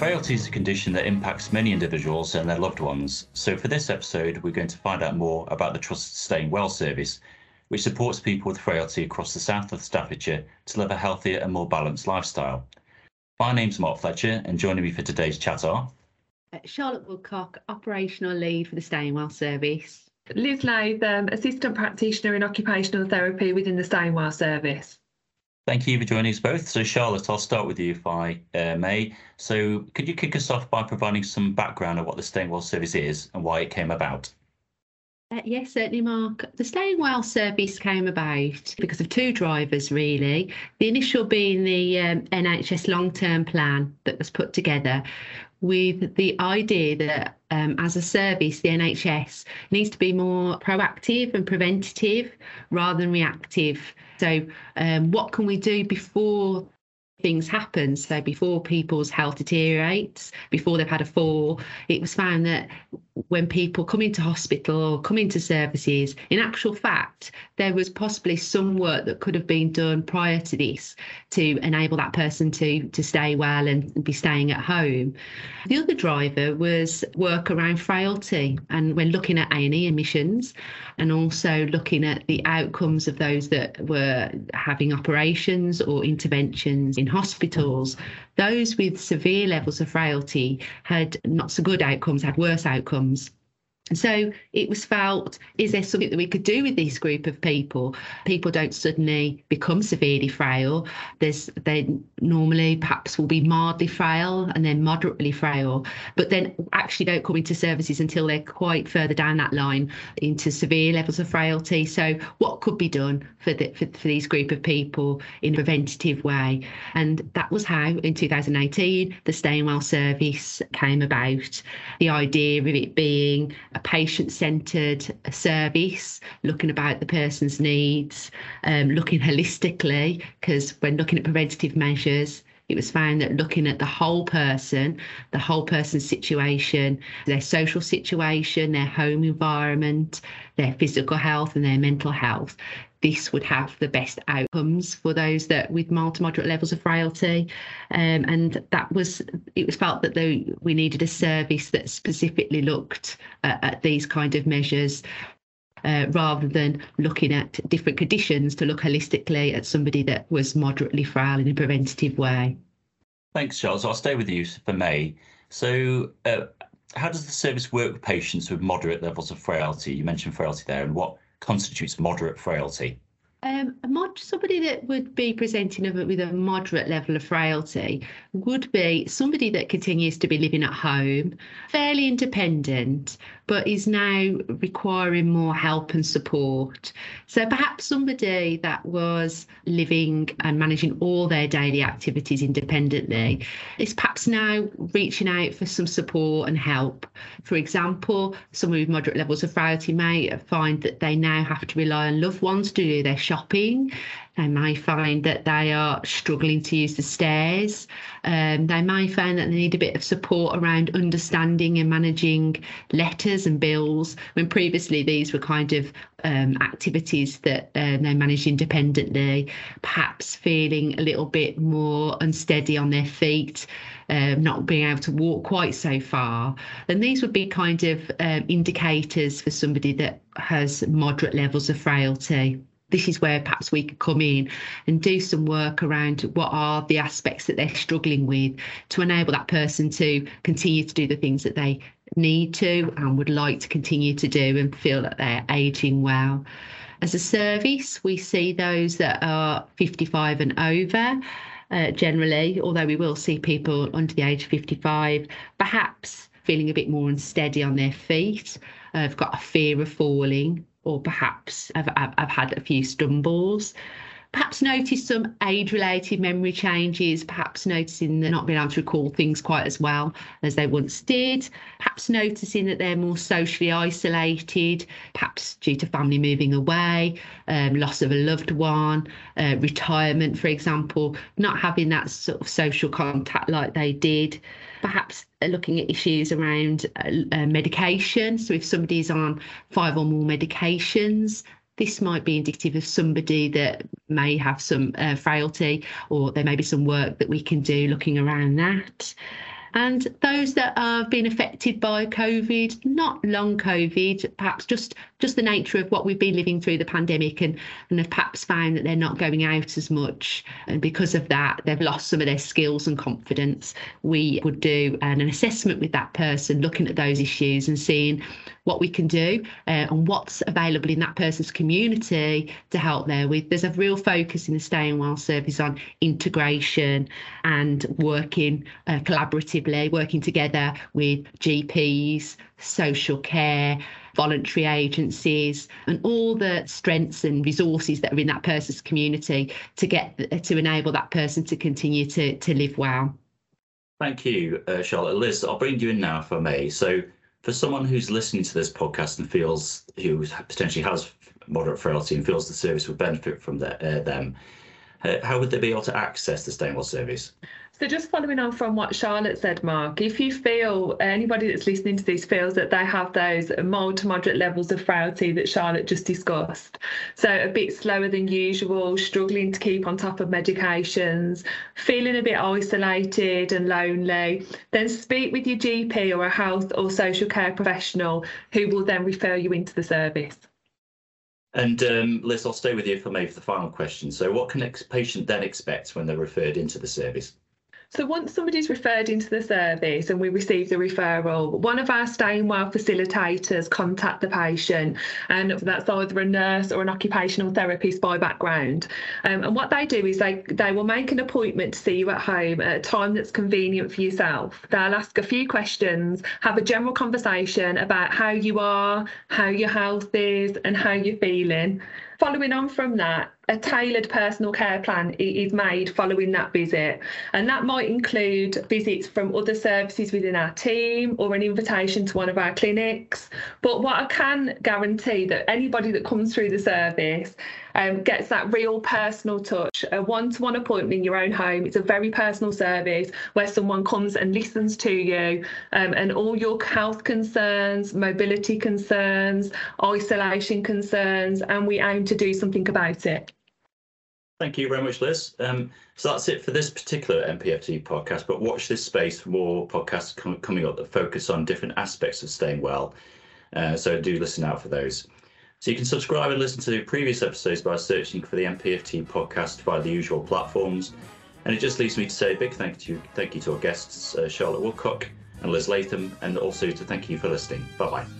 Frailty is a condition that impacts many individuals and their loved ones. So, for this episode, we're going to find out more about the Trusted Staying Well service, which supports people with frailty across the south of Staffordshire to live a healthier and more balanced lifestyle. My name's Mark Fletcher, and joining me for today's chat are uh, Charlotte Woodcock, Operational Lead for the Staying Well service. Liz Latham, Assistant Practitioner in Occupational Therapy within the Staying Well service. Thank you for joining us both. So, Charlotte, I'll start with you if I uh, may. So, could you kick us off by providing some background on what the Staying Well service is and why it came about? Uh, yes, certainly, Mark. The Staying Well service came about because of two drivers, really. The initial being the um, NHS long term plan that was put together with the idea that um, as a service, the NHS needs to be more proactive and preventative rather than reactive so, um, what can we do before things happen? So, before people's health deteriorates, before they've had a fall, it was found that when people come into hospital or come into services, in actual fact, there was possibly some work that could have been done prior to this to enable that person to to stay well and be staying at home. The other driver was work around frailty, and when looking at A&E admissions, and also looking at the outcomes of those that were having operations or interventions in hospitals, those with severe levels of frailty had not so good outcomes, had worse outcomes outcomes so it was felt, is there something that we could do with this group of people? People don't suddenly become severely frail. There's they normally perhaps will be mildly frail and then moderately frail, but then actually don't come into services until they're quite further down that line into severe levels of frailty. So what could be done for the, for, for these group of people in a preventative way? And that was how in 2018 the Staying Well service came about. The idea of it being patient centered service, looking about the person's needs, um, looking holistically, because when looking at preventative measures, it was found that looking at the whole person, the whole person's situation, their social situation, their home environment, their physical health, and their mental health, this would have the best outcomes for those that with mild to moderate levels of frailty. Um, and that was, it was felt that the, we needed a service that specifically looked at, at these kind of measures uh, rather than looking at different conditions to look holistically at somebody that was moderately frail in a preventative way. Thanks, Charles. I'll stay with you for May. So, uh, how does the service work with patients with moderate levels of frailty? You mentioned frailty there, and what constitutes moderate frailty? Um, mod, somebody that would be presenting with a moderate level of frailty would be somebody that continues to be living at home, fairly independent, but is now requiring more help and support. So perhaps somebody that was living and managing all their daily activities independently is perhaps now reaching out for some support and help. For example, someone with moderate levels of frailty may find that they now have to rely on loved ones to do their shopping they may find that they are struggling to use the stairs. Um, they may find that they need a bit of support around understanding and managing letters and bills, when previously these were kind of um, activities that um, they managed independently, perhaps feeling a little bit more unsteady on their feet. Um, not being able to walk quite so far. And these would be kind of um, indicators for somebody that has moderate levels of frailty this is where perhaps we could come in and do some work around what are the aspects that they're struggling with to enable that person to continue to do the things that they need to and would like to continue to do and feel that they're aging well. As a service, we see those that are 55 and over. Uh, generally, although we will see people under the age of 55, perhaps feeling a bit more unsteady on their feet, uh, have got a fear of falling, or perhaps I've, I've, had a few stumbles. Perhaps notice some age related memory changes, perhaps noticing they're not being able to recall things quite as well as they once did, perhaps noticing that they're more socially isolated, perhaps due to family moving away, um, loss of a loved one, uh, retirement, for example, not having that sort of social contact like they did perhaps looking at issues around uh, uh, medication. So if somebody's on five or more medications, this might be indicative of somebody that may have some uh, frailty, or there may be some work that we can do looking around that. And those that have been affected by COVID, not long COVID, perhaps just just the nature of what we've been living through the pandemic and, and have perhaps found that they're not going out as much. And because of that, they've lost some of their skills and confidence. We would do an, an assessment with that person, looking at those issues and seeing what we can do uh, and what's available in that person's community to help there with. There's a real focus in the Staying Well service on integration and working uh, collaboratively, working together with GPs, social care, voluntary agencies, and all the strengths and resources that are in that person's community to get to enable that person to continue to to live well. Thank you, uh, Charlotte. Liz, I'll bring you in now I may. So, for someone who's listening to this podcast and feels who potentially has moderate frailty and feels the service would benefit from the, uh, them, Uh, how would they be able to access the Staying Well service? So, just following on from what Charlotte said, Mark, if you feel uh, anybody that's listening to this feels that they have those mild to moderate levels of frailty that Charlotte just discussed, so a bit slower than usual, struggling to keep on top of medications, feeling a bit isolated and lonely, then speak with your GP or a health or social care professional who will then refer you into the service. And um, Liz, I'll stay with you for maybe the final question. So, what can a patient then expect when they're referred into the service? So once somebody's referred into the service and we receive the referral, one of our staying well facilitators contact the patient, and that's either a nurse or an occupational therapist by background. Um, and what they do is they they will make an appointment to see you at home at a time that's convenient for yourself. They'll ask a few questions, have a general conversation about how you are, how your health is, and how you're feeling. Following on from that, a tailored personal care plan is made following that visit. And that might include visits from other services within our team or an invitation to one of our clinics. But what I can guarantee that anybody that comes through the service um, gets that real personal touch, a one to one appointment in your own home. It's a very personal service where someone comes and listens to you um, and all your health concerns, mobility concerns, isolation concerns, and we aim to do something about it. Thank you very much, Liz. Um, so that's it for this particular MPFT podcast, but watch this space for more podcasts com coming up that focus on different aspects of staying well. Uh, so do listen out for those. So you can subscribe and listen to previous episodes by searching for the MPFT podcast via the usual platforms. And it just leaves me to say a big thank you, thank you to our guests, uh, Charlotte Woodcock and Liz Latham, and also to thank you for listening. Bye bye.